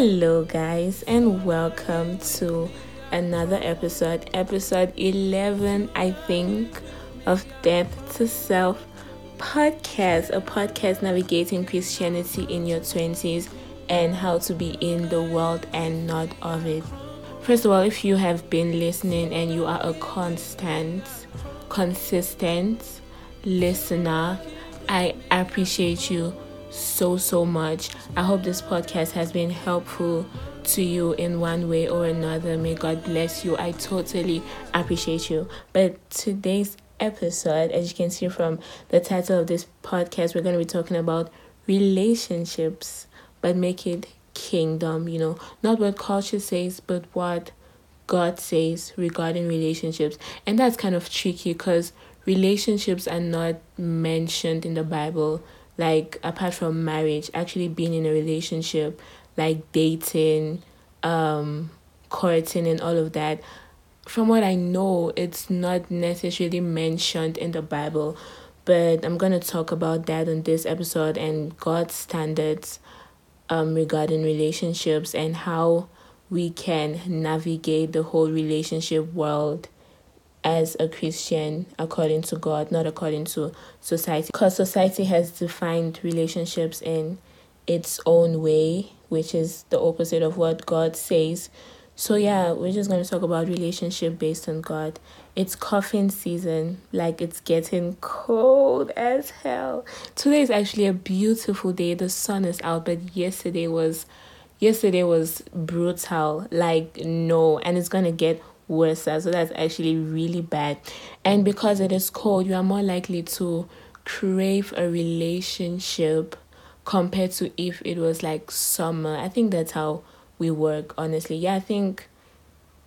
Hello, guys, and welcome to another episode, episode 11, I think, of Death to Self podcast, a podcast navigating Christianity in your 20s and how to be in the world and not of it. First of all, if you have been listening and you are a constant, consistent listener, I appreciate you so, so much. I hope this podcast has been helpful to you in one way or another. May God bless you. I totally appreciate you. But today's episode, as you can see from the title of this podcast, we're going to be talking about relationships, but make it kingdom, you know, not what culture says, but what God says regarding relationships. And that's kind of tricky because relationships are not mentioned in the Bible, like apart from marriage, actually being in a relationship, like dating, um, courting, and all of that from what I know, it's not necessarily mentioned in the Bible, but I'm going to talk about that on this episode and God's standards um, regarding relationships and how we can navigate the whole relationship world as a Christian according to God, not according to society. Because society has defined relationships in its own way, which is the opposite of what God says. So yeah, we're just gonna talk about relationship based on God. It's cuffing season, like it's getting cold as hell. Today is actually a beautiful day. The sun is out, but yesterday was yesterday was brutal. Like no, and it's gonna get worse. So that's actually really bad. And because it is cold, you are more likely to crave a relationship compared to if it was like summer. I think that's how we work honestly yeah i think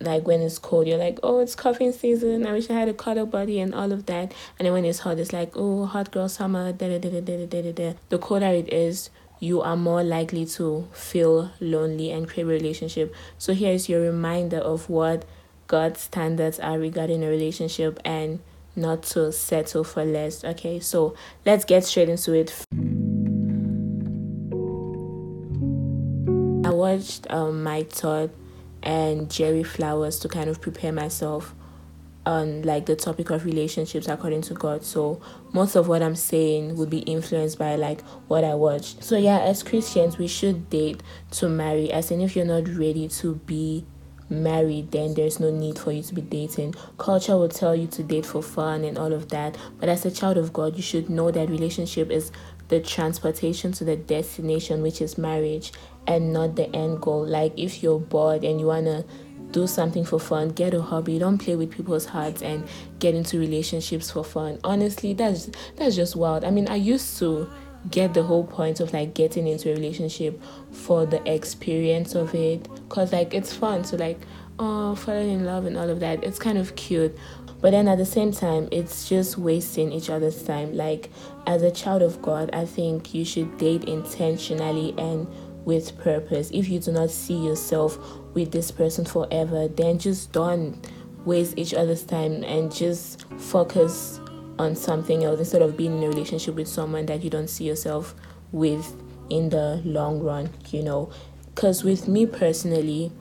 like when it's cold you're like oh it's cuffing season i wish i had a cuddle buddy and all of that and then when it's hot it's like oh hot girl summer da, da, da, da, da, da, da. the colder it is you are more likely to feel lonely and crave a relationship so here's your reminder of what god's standards are regarding a relationship and not to settle for less okay so let's get straight into it I watched um, Mike Todd and Jerry Flowers to kind of prepare myself on like the topic of relationships according to God. So most of what I'm saying would be influenced by like what I watched. So yeah, as Christians, we should date to marry. As in, if you're not ready to be married, then there's no need for you to be dating. Culture will tell you to date for fun and all of that. But as a child of God, you should know that relationship is the transportation to the destination, which is marriage and not the end goal. Like if you're bored and you wanna do something for fun, get a hobby. Don't play with people's hearts and get into relationships for fun. Honestly, that's that's just wild. I mean, I used to get the whole point of like getting into a relationship for the experience of it. Because like it's fun to like oh falling in love and all of that. It's kind of cute. But then at the same time it's just wasting each other's time. Like as a child of god i think you should date intentionally and with purpose. If you do not see yourself with this person forever, then just don't waste each other's time and just focus on something else instead of being in a relationship with someone that you don't see yourself with in the long run, you know. Because with me personally,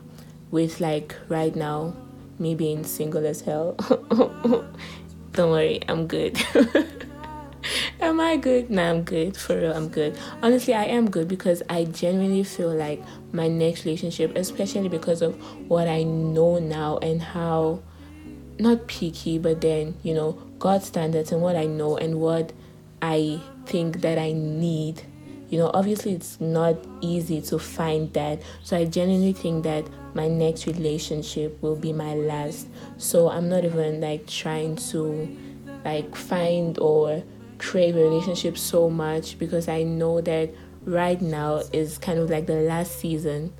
with like right now, me being single as hell, don't worry, I'm good. am I good? No, I'm good. For real, I'm good. Honestly, I am good because I genuinely feel like my next relationship, especially because of what I know now and how not picky, but then, you know, God's standards and what I know and what I think that I need. You know, obviously, it's not easy to find that. So, I genuinely think that my next relationship will be my last. So, I'm not even like trying to like find or crave a relationship so much because I know that right now is kind of like the last season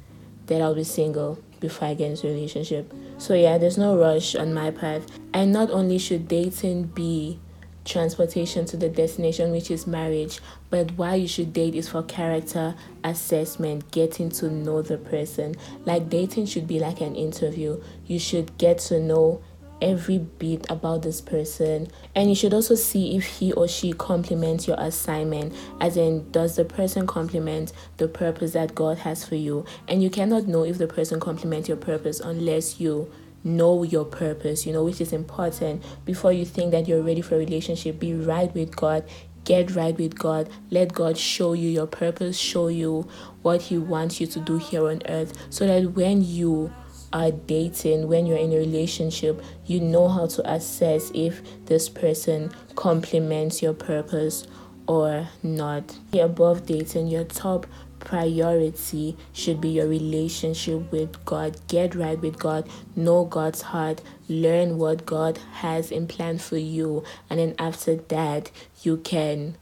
that I'll be single before I get into a relationship. So yeah, there's no rush on my part. And not only should dating be transportation to the destination which is marriage, but why you should date is for character assessment, getting to know the person. Like dating should be like an interview. You should get to know every bit about this person. And you should also see if he or she complements your assignment. As in does the person complement the purpose that god has for you? And you cannot know if the person complements your purpose unless you know your purpose you know which is important. Before you think that you're ready for a relationship be right with god. Get right with God. Let God show you your purpose, show you what He wants you to do here on earth, so that when you are dating, when you're in a relationship, you know how to assess if this person complements your purpose or not. Above dating, your top priority should be your relationship with God. Get right with God, know God's heart, learn what God has in plan for you, and then after that, you can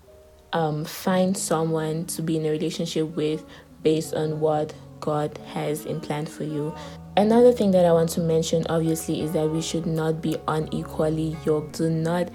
um, find someone to be in a relationship with based on what God has in plan for you. Another thing that I want to mention, obviously, is that we should not be unequally yoked. Do not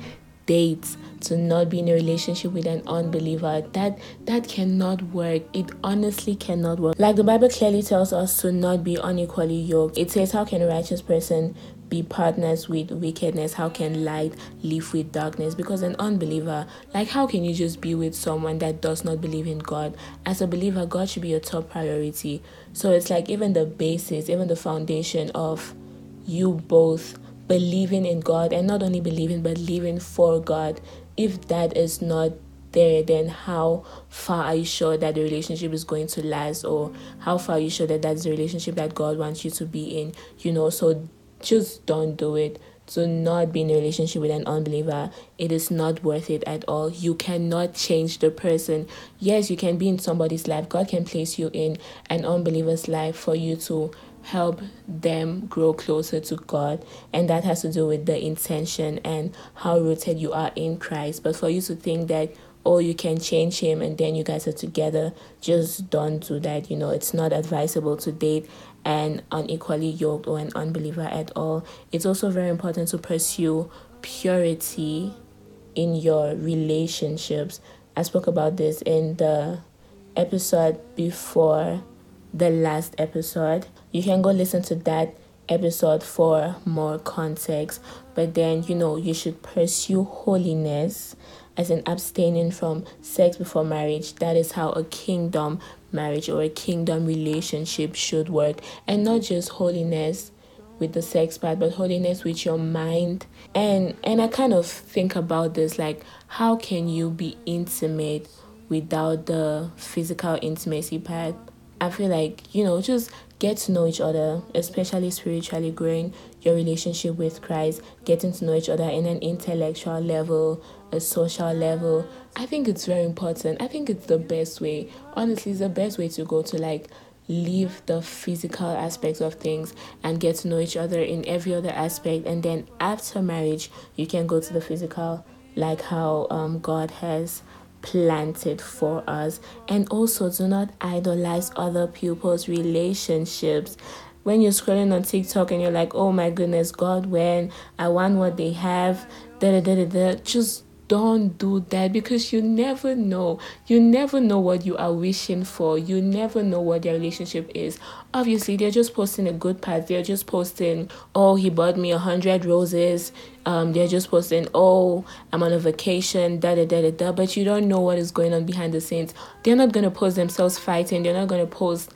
date. To not be in a relationship with an unbeliever. That that cannot work. It honestly cannot work. Like the bible clearly tells us to not be unequally yoked. It says how can a righteous person be partners with wickedness how can light live with darkness? Because an unbeliever like how can you just be with someone that does not believe in god? As a believer god should be your top priority. So it's like even the basis even the foundation of you both believing in god and not only believing but living for god. If that is not there, then how far are you sure that the relationship is going to last, or how far are you sure that that's the relationship that God wants you to be in? You know, so just don't do it. Do not be in a relationship with an unbeliever. It is not worth it at all. You cannot change the person. Yes, you can be in somebody's life. God can place you in an unbeliever's life for you to help them grow closer to God. And that has to do with the intention and how rooted you are in Christ. But for you to think that, oh, you can change him and then you guys are together, just don't do that. You know, it's not advisable to date an unequally yoked or an unbeliever at all. It's also very important to pursue purity in your relationships. I spoke about this in the episode before the last episode. You can go listen to that episode for more context. But then, you know, you should pursue holiness as in abstaining from sex before marriage. That is how a kingdom marriage or a kingdom relationship should work. And not just holiness with the sex part but holiness with your mind and and i kind of think about this like how can you be intimate without the physical intimacy part I feel like, you know, just get to know each other, especially spiritually growing your relationship with Christ, getting to know each other in an intellectual level, a social level. I think it's very important. I think it's the best way. Honestly, it's the best way to go to like leave the physical aspects of things and get to know each other in every other aspect and then after marriage you can go to the physical like how um, God has planted for us. And also, do not idolize other people's relationships. When you're scrolling on TikTok and you're like, oh my goodness, God, when I want what they have, da da da da just don't do that because you never know. You never know what you are wishing for. You never know what their relationship is. Obviously, they're just posting a good part. They're just posting, oh, he bought me a hundred roses. Um, they're just posting, oh, I'm on a vacation, da da da da da. But you don't know what is going on behind the scenes. They're not gonna post themselves fighting. They're not gonna post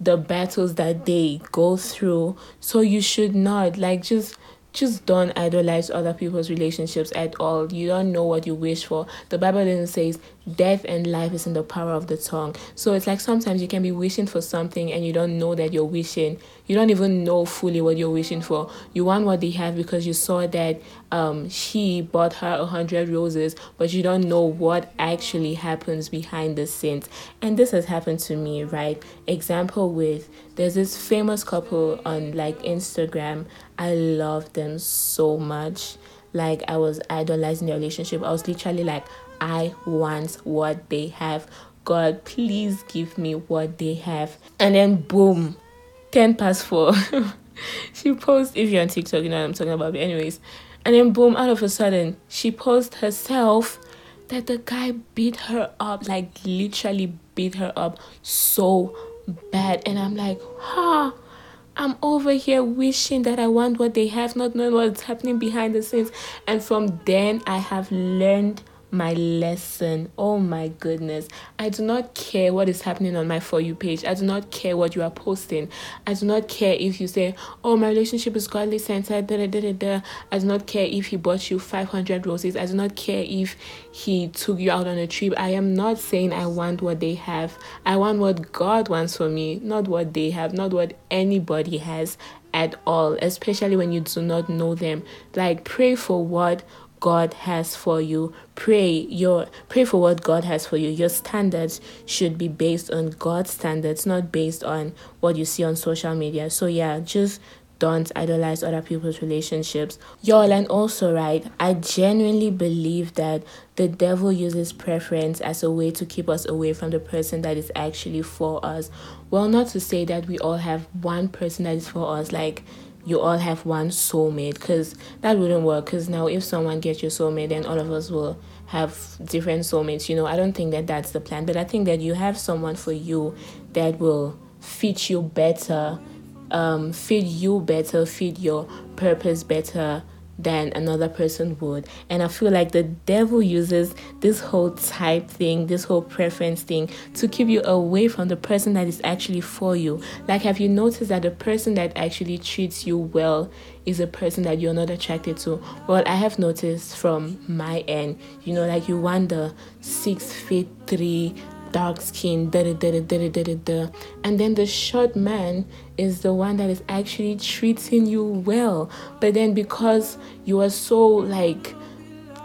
the battles that they go through. So you should not like just just don't idolize other people's relationships at all. You don't know what you wish for. The Bible then says death and life is in the power of the tongue. So it's like sometimes you can be wishing for something and you don't know that you're wishing. You don't even know fully what you're wishing for. You want what they have because you saw that um she bought her a hundred roses, but you don't know what actually happens behind the scenes. And this has happened to me, right? Example with there's this famous couple on like Instagram. I love them so much. Like I was idolizing their relationship. I was literally like, I want what they have. God, please give me what they have. And then boom, 10 past 4. she posts, if you're on TikTok, you know what I'm talking about. But anyways, and then boom, out of a sudden, she posts herself that the guy beat her up, like literally beat her up so bad. And I'm like, huh, I'm over here wishing that I want what they have, not knowing what's happening behind the scenes. And from then, I have learned my lesson. Oh my goodness. I do not care what is happening on my For You page. I do not care what you are posting. I do not care if you say, oh, my relationship is godly centered. Da, da, da, da. I do not care if he bought you 500 roses. I do not care if he took you out on a trip. I am not saying I want what they have. I want what God wants for me, not what they have, not what anybody has at all, especially when you do not know them. Like, pray for what God has for you. Pray your pray for what God has for you. Your standards should be based on God's standards, not based on what you see on social media. So yeah, just don't idolize other people's relationships. Y'all, and also, right, I genuinely believe that the devil uses preference as a way to keep us away from the person that is actually for us. Well, not to say that we all have one person that is for us, like you all have one soulmate because that wouldn't work because now if someone gets your soulmate then all of us will have different soulmates you know? I don't think that that's the plan but i think that you have someone for you that will fit you better um fit you better fit your purpose better than another person would. And I feel like the devil uses this whole type thing, this whole preference thing to keep you away from the person that is actually for you. Like, have you noticed that the person that actually treats you well is a person that you're not attracted to? Well, I have noticed from my end, you know, like you want the six feet three dark skin, da da da da da da da. And then the short man is the one that is actually treating you well. But then because you are so like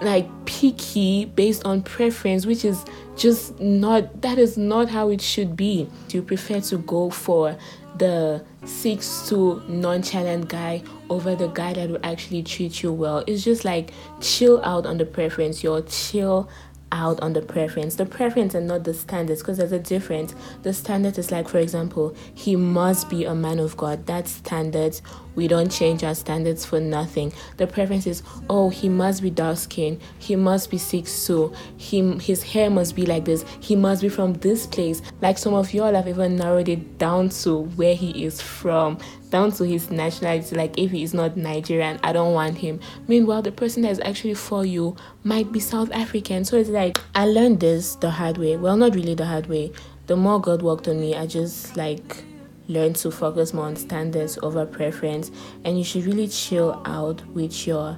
like picky based on preference, which is just not that is not how it should be. Do You prefer to go for the six to nonchalant guy over the guy that will actually treat you well. It's just like chill out on the preference. You're chill out on the preference. The preference and not the standards, because there's a difference. The standard is like, for example, he must be a man of God. That's standards. We don't change our standards for nothing. The preference is, oh, he must be dark skinned. He must be six two. He his hair must be like this. He must be from this place. Like some of y'all have even narrowed it down to where he is from down to his nationality. Like if he is not Nigerian, I don't want him. Meanwhile, the person that is actually for you might be South African. So it's like I learned this the hard way. Well, not really the hard way. The more God worked on me, I just like learned to focus more on standards over preference. And you should really chill out with your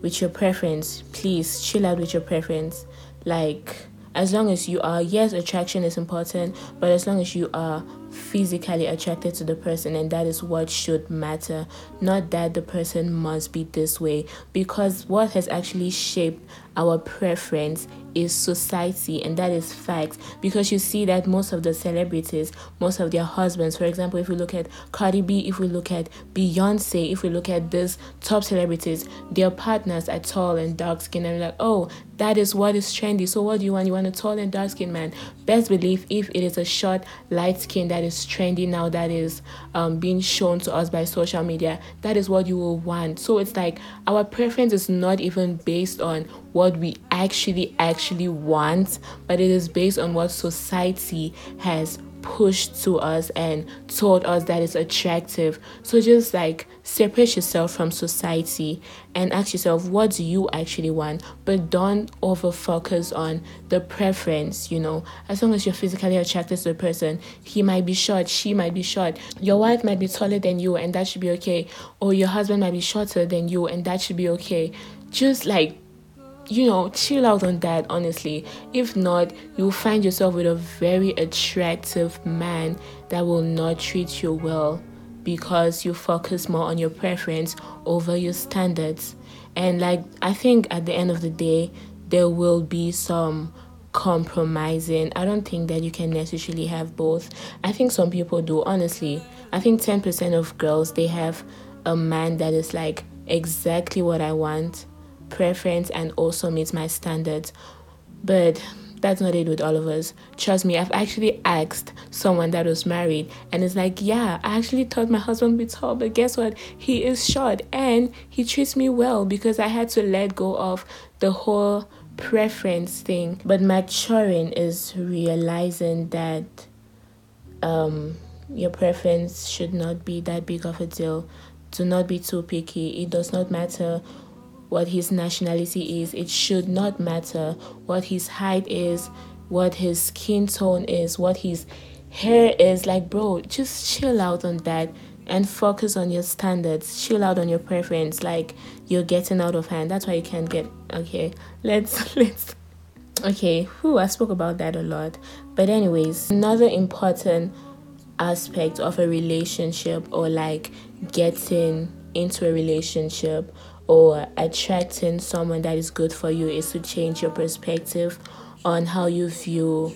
with your preference. Please chill out with your preference. Like as long as you are yes attraction is important but as long as you are physically attracted to the person and that is what should matter not that the person must be this way because what has actually shaped our preference is society and that is fact because you see that most of the celebrities most of their husbands for example if we look at Cardi B if we look at Beyonce if we look at these top celebrities their partners are tall and dark skinned, and we're like oh that is what is trendy. So what do you want? You want a tall and dark skin man. Best believe if it is a short light skin that is trendy now that is um, being shown to us by social media that is what you will want. So it's like our preference is not even based on what we actually actually want but it is based on what society has pushed to us and told us that it's attractive. So just like separate yourself from society and ask yourself, what do you actually want? But don't over focus on the preference, you know. As long as you're physically attracted to the person, he might be short, she might be short, your wife might be taller than you, and that should be okay, or your husband might be shorter than you, and that should be okay. Just like you know, chill out on that, honestly. If not, you'll find yourself with a very attractive man that will not treat you well because you focus more on your preference over your standards. And, like, I think at the end of the day, there will be some compromising. I don't think that you can necessarily have both. I think some people do, honestly. I think 10% of girls they have a man that is like exactly what I want preference and also meets my standards. But that's not it with all of us. Trust me, I've actually asked someone that was married, and it's like, yeah, I actually thought my husband would be tall, but guess what? He is short, and he treats me well because I had to let go of the whole preference thing. But maturing is realizing that um, your preference should not be that big of a deal. Do not be too picky. It does not matter what his nationality is, it should not matter what his height is, what his skin tone is, what his hair is. Like, bro, just chill out on that and focus on your standards. Chill out on your preference. Like, you're getting out of hand. That's why you can't get. Okay, let's, let's. Okay, who I spoke about that a lot. But, anyways, another important aspect of a relationship or like getting into a relationship or attracting someone that is good for you is to change your perspective on how you view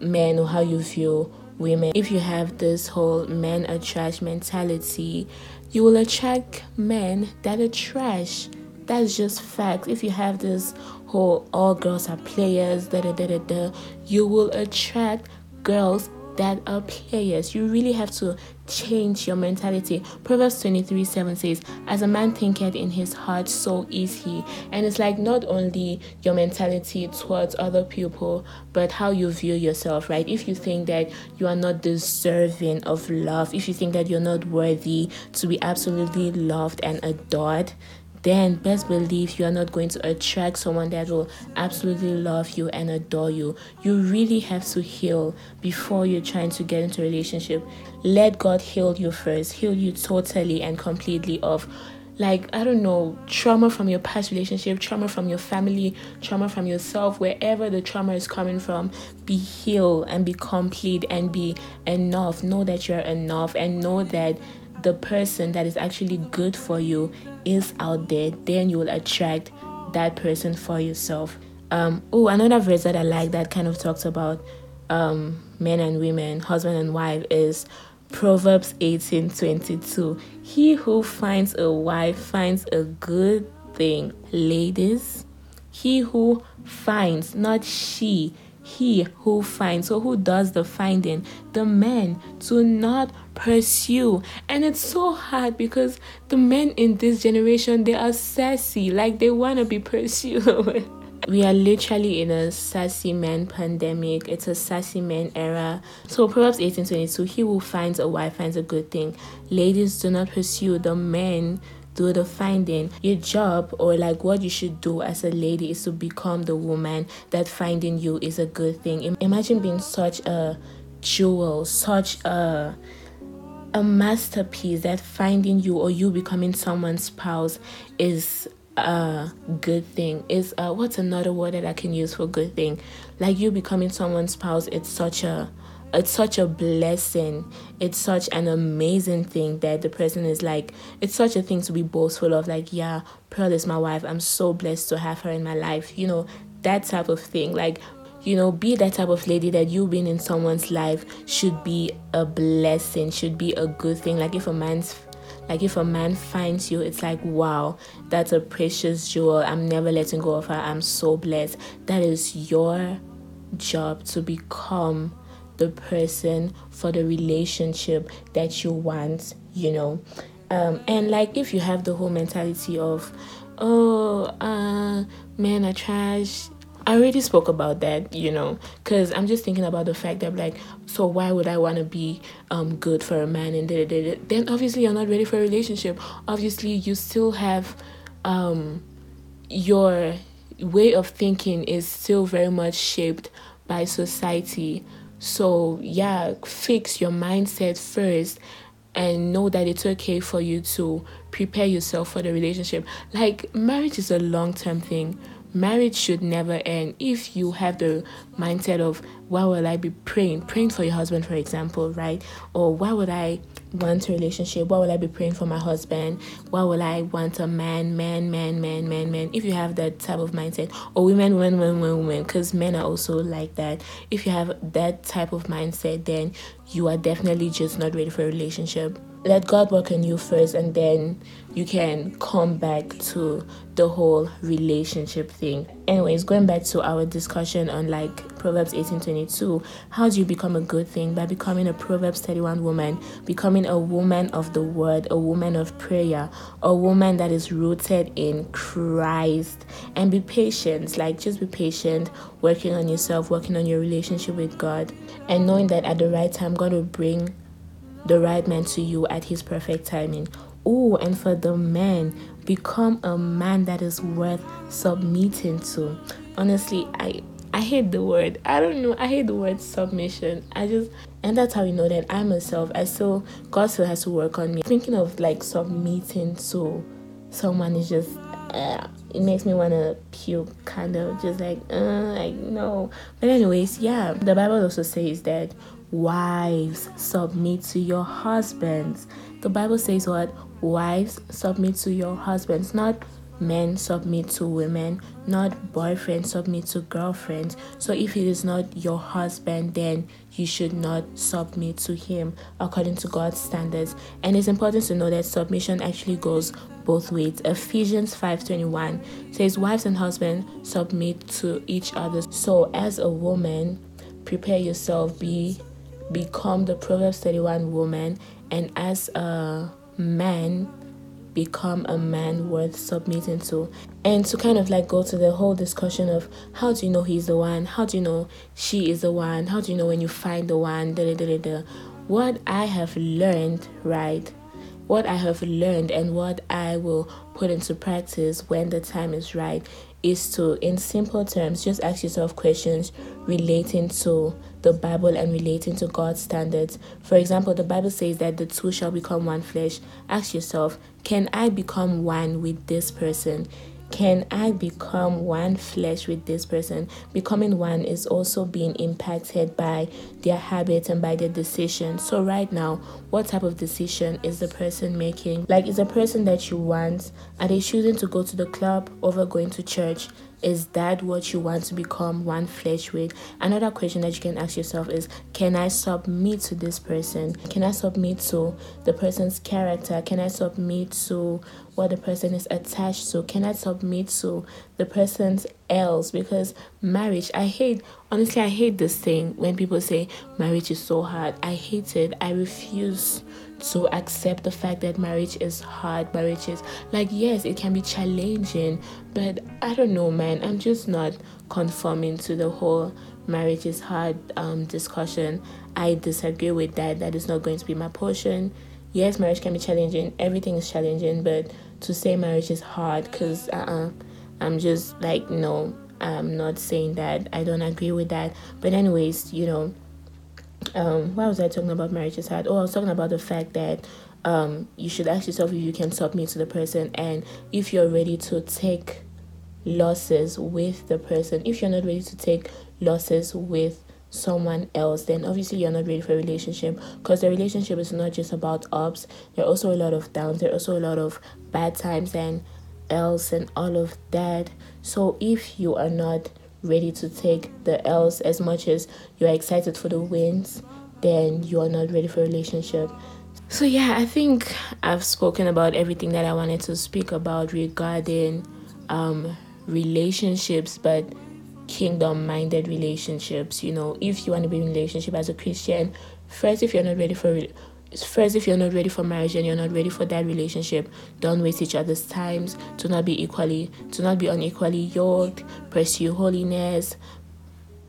men or how you view women. If you have this whole men attract mentality, you will attract men that are trash. That's just fact. If you have this whole all girls are players, da da da da da, you will attract girls that are players. You really have to change your mentality. Proverbs 23 7 says, As a man thinketh in his heart, so is he. And it's like not only your mentality towards other people, but how you view yourself, right? If you think that you are not deserving of love, if you think that you're not worthy to be absolutely loved and adored, then best believe you are not going to attract someone that will absolutely love you and adore you. You really have to heal before you're trying to get into a relationship. Let God heal you first, heal you totally and completely of like I don't know, trauma from your past relationship, trauma from your family, trauma from yourself, wherever the trauma is coming from, be healed and be complete and be enough. Know that you're enough and know that the person that is actually good for you is out there, then you will attract that person for yourself. Um, oh, another verse that I like that kind of talks about um, men and women, husband and wife, is Proverbs 18 22. He who finds a wife finds a good thing. Ladies, he who finds, not she, he who finds. So, who does the finding? The men do not pursue. And it's so hard because the men in this generation they are sassy, like they want to be pursued. we are literally in a sassy man pandemic. It's a sassy man era. So Proverbs 18:22, he who finds a wife finds a good thing. Ladies do not pursue the men do the finding. Your job or like what you should do as a lady is to become the woman that finding you is a good thing. Imagine being such a jewel, such a a masterpiece that finding you or you becoming someone's spouse is a good thing is uh what's another word that i can use for good thing like you becoming someone's spouse it's such a it's such a blessing. It's such an amazing thing that the person is like, it's such a thing to be boastful of. Like, yeah, Pearl is my wife. I'm so blessed to have her in my life. You know, that type of thing. Like, you know, be that type of lady that you being in someone's life should be a blessing, should be a good thing. Like, if a man's like if a man finds you, it's like, wow, that's a precious jewel. I'm never letting go of her. I'm so blessed. That is your job to become the person for the relationship that you want, you know. Um, and like if you have the whole mentality of, oh, uh, men are trash. I already spoke about that, you know, because I'm just thinking about the fact that, like, so why would I want to be um good for a man and then obviously you're not ready for a relationship. Obviously, you still have um your way of thinking is still very much shaped by society so, yeah, fix your mindset first and know that it's okay for you to prepare yourself for the relationship. Like, marriage is a long term thing. Marriage should never end if you have the mindset of why will I be praying? Praying for your husband, for example, right? Or why would I want a relationship? Why will I be praying for my husband? Why will I want a man, man, man, man, man, man? If you have that type of mindset, or women, women, women, women, women, because men are also like that. If you have that type of mindset, then you are definitely just not ready for a relationship let God work on you first, and then you can come back to the whole relationship thing. Anyways, going back to our discussion on like Proverbs 18:22, how do you become a good thing? By becoming a Proverbs 31 woman, becoming a woman of the word, a woman of prayer, a woman that is rooted in Christ, and be patient. Like just be patient, working on yourself, working on your relationship with God, and knowing that at the right time God will bring the right man to you at his perfect timing. Oh, and for the man, become a man that is worth submitting to. Honestly, I I hate the word. I don't know. I hate the word submission. I just and that's how you know that I myself I still God still has to work on me. Thinking of like submitting to someone is just uh, it makes me want to puke kind of just like uh like no but anyways yeah the bible also says that wives submit to your husbands the bible says what wives submit to your husbands not men submit to women, not boyfriends submit to girlfriends. So if it is not your husband, then you should not submit to him according to God's standards. And it's important to know that submission actually goes both ways. Ephesians 5:21 says wives and husbands submit to each other. So as a woman, prepare yourself, be become the Proverbs 31 woman, and as a man, become a man worth submitting to. And to kind of like go to the whole discussion of how do you know he's the one? How do you know she is the one? How do you know when you find the one? Da, da, da, da. what i have learned right? What i have learned and what i will put into practice when the time is right is to, in simple terms, just ask yourself questions relating to the Bible and relating to God's standards. For example, the Bible says that the two shall become one flesh. Ask yourself, can I become one with this person? Can I become one flesh with this person? Becoming one is also being impacted by their habits and by their decisions. So, right now, what type of decision is the person making? Like, is the person that you want, are they choosing to go to the club over going to church? Is that what you want to become one flesh with? Another question that you can ask yourself is Can I submit to this person? Can I submit to the person's character? Can I submit to what the person is attached to? Can I submit to the person's else? Because marriage, I hate, honestly, I hate this thing when people say marriage is so hard. I hate it. I refuse to accept the fact that marriage is hard. Marriage is like, yes, it can be challenging, but I don't know, man. I'm just not conforming to the whole marriage is hard um, discussion. I disagree with that. That is not going to be my portion. Yes, marriage can be challenging. Everything is challenging, but to say marriage is hard, because uh-uh, I'm just like, no, I'm not saying that. I don't agree with that. But anyways, you know um why was I talking about marriage is hard? Oh, I was talking about the fact that um you should ask yourself if you can submit to the person and if you're ready to take losses with the person. If you're not ready to take losses with someone else, then obviously you're not ready for a relationship because the relationship is not just about ups. There are also a lot of downs. There are also a lot of bad times and else and all of that. So if you are not ready to take the L's as much as you're excited for the wins, then you are not ready for a relationship. So, yeah, I think I've spoken about everything that I wanted to speak about regarding um, relationships, but kingdom minded relationships. You know, if you want to be in a relationship as a Christian, first, if you're not ready for first if you're not ready for marriage and you're not ready for that relationship don't waste each other's times. Do not be equally do not be unequally yoked. Pursue holiness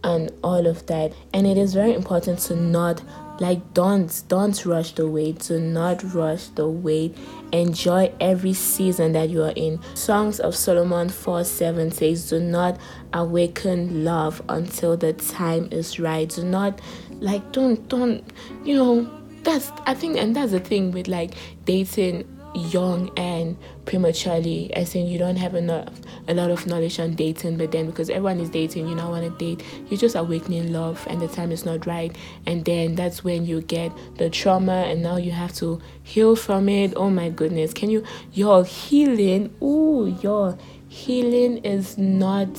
and all of that. And it is very important to not like don't don't rush the wait do not rush the wait enjoy every season that you are in. Songs of solomon 4 7 says do not awaken love until the time is right. Do not like don't don't you know that's I think and that's the thing with like dating young and prematurely I think you don't have enough a lot of knowledge on dating but then because everyone is dating you now want to date you're just awakening love and the time is not right and then that's when you get the trauma and now you have to heal from it oh my goodness can you your healing ooh your healing is not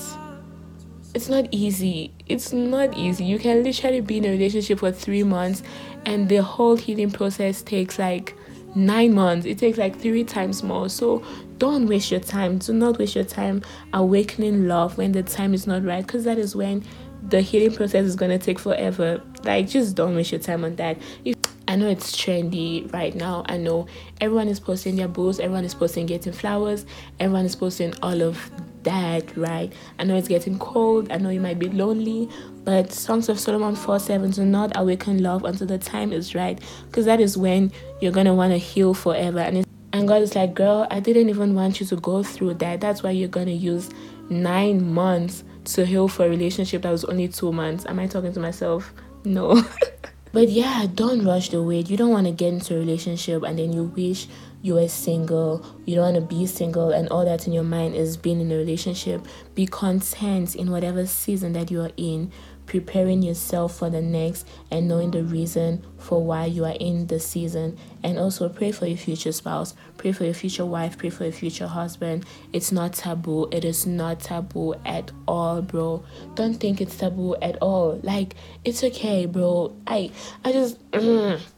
it's not easy. It's not easy. You can literally be in a relationship for three months, and the whole healing process takes like nine months. It takes like three times more. So don't waste your time. Do not waste your time awakening love when the time is not right, because that is when the healing process is gonna take forever. Like, just don't waste your time on that. If I know it's trendy right now. I know everyone is posting their books, everyone is posting getting flowers, everyone is posting all of that, right? I know it's getting cold. I know you might be lonely, but Songs of Solomon 4 7 do not awaken love until the time is right, because that is when you're gonna want to heal forever. And and God is like, girl, I didn't even want you to go through that. That's why you're gonna use nine months to heal for a relationship that was only two months. Am I talking to myself? No. but yeah, don't rush the wait. You don't want to get into a relationship and then you wish you were single, you don't want to be single, and all that in your mind is being in a relationship. Be content in whatever season that you are in preparing yourself for the next and knowing the reason for why you are in the season. And also pray for your future spouse pray for your future wife pray for your future husband. It's not taboo it is not taboo at all bro. Don't think it's taboo at all. Like it's okay bro. I i just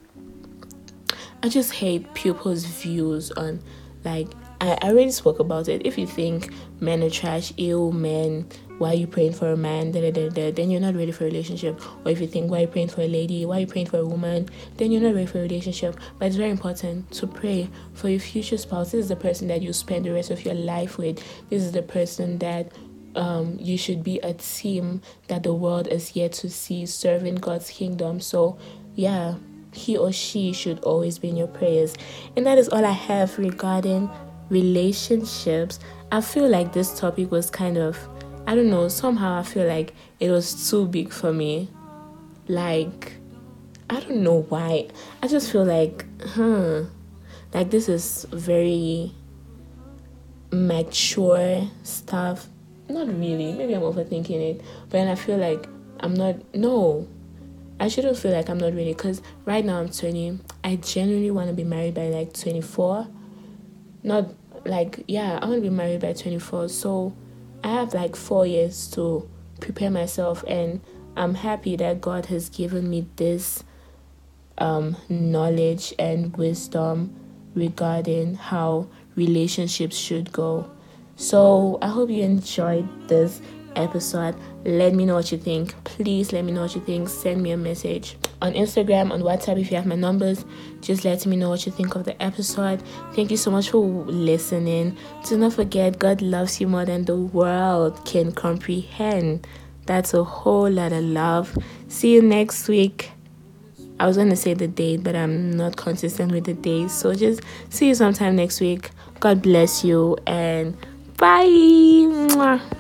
i just hate people's views on like I, already spoke about it if you think men are trash ill men why are you praying for a man, da, da, da, da, then you're not ready for a relationship. Or if you think, why are you praying for a lady, why are you praying for a woman, then you're not ready for a relationship. But it's very important to pray for your future spouse. This is the person that you spend the rest of your life with. This is the person that um, you should be a team that the world is yet to see serving God's kingdom. So, yeah, he or she should always be in your prayers. And that is all I have regarding relationships. I feel like this topic was kind of I don't know, somehow I feel like it was too big for me. Like, I don't know why. I just feel like, huh, like this is very mature stuff. Not really. Maybe I'm overthinking it. But I feel like I'm not, no. I shouldn't feel like I'm not ready because right now I'm 20. I genuinely want to be married by like 24. Not like, yeah, I want to be married by 24. So, I have like four years to prepare myself, and I'm happy that God has given me this um, knowledge and wisdom regarding how relationships should go. So I hope you enjoyed this episode. Let me know what you think. Please let me know what you think. Send me a message on Instagram, on WhatsApp if you have my numbers. Just let me know what you think of the episode. Thank you so much for listening. Do not forget, God loves you more than the world can comprehend. That's a whole lot of love. See you next week. I was going to say the date, but I'm not consistent with the days. So just see you sometime next week. God bless you and bye.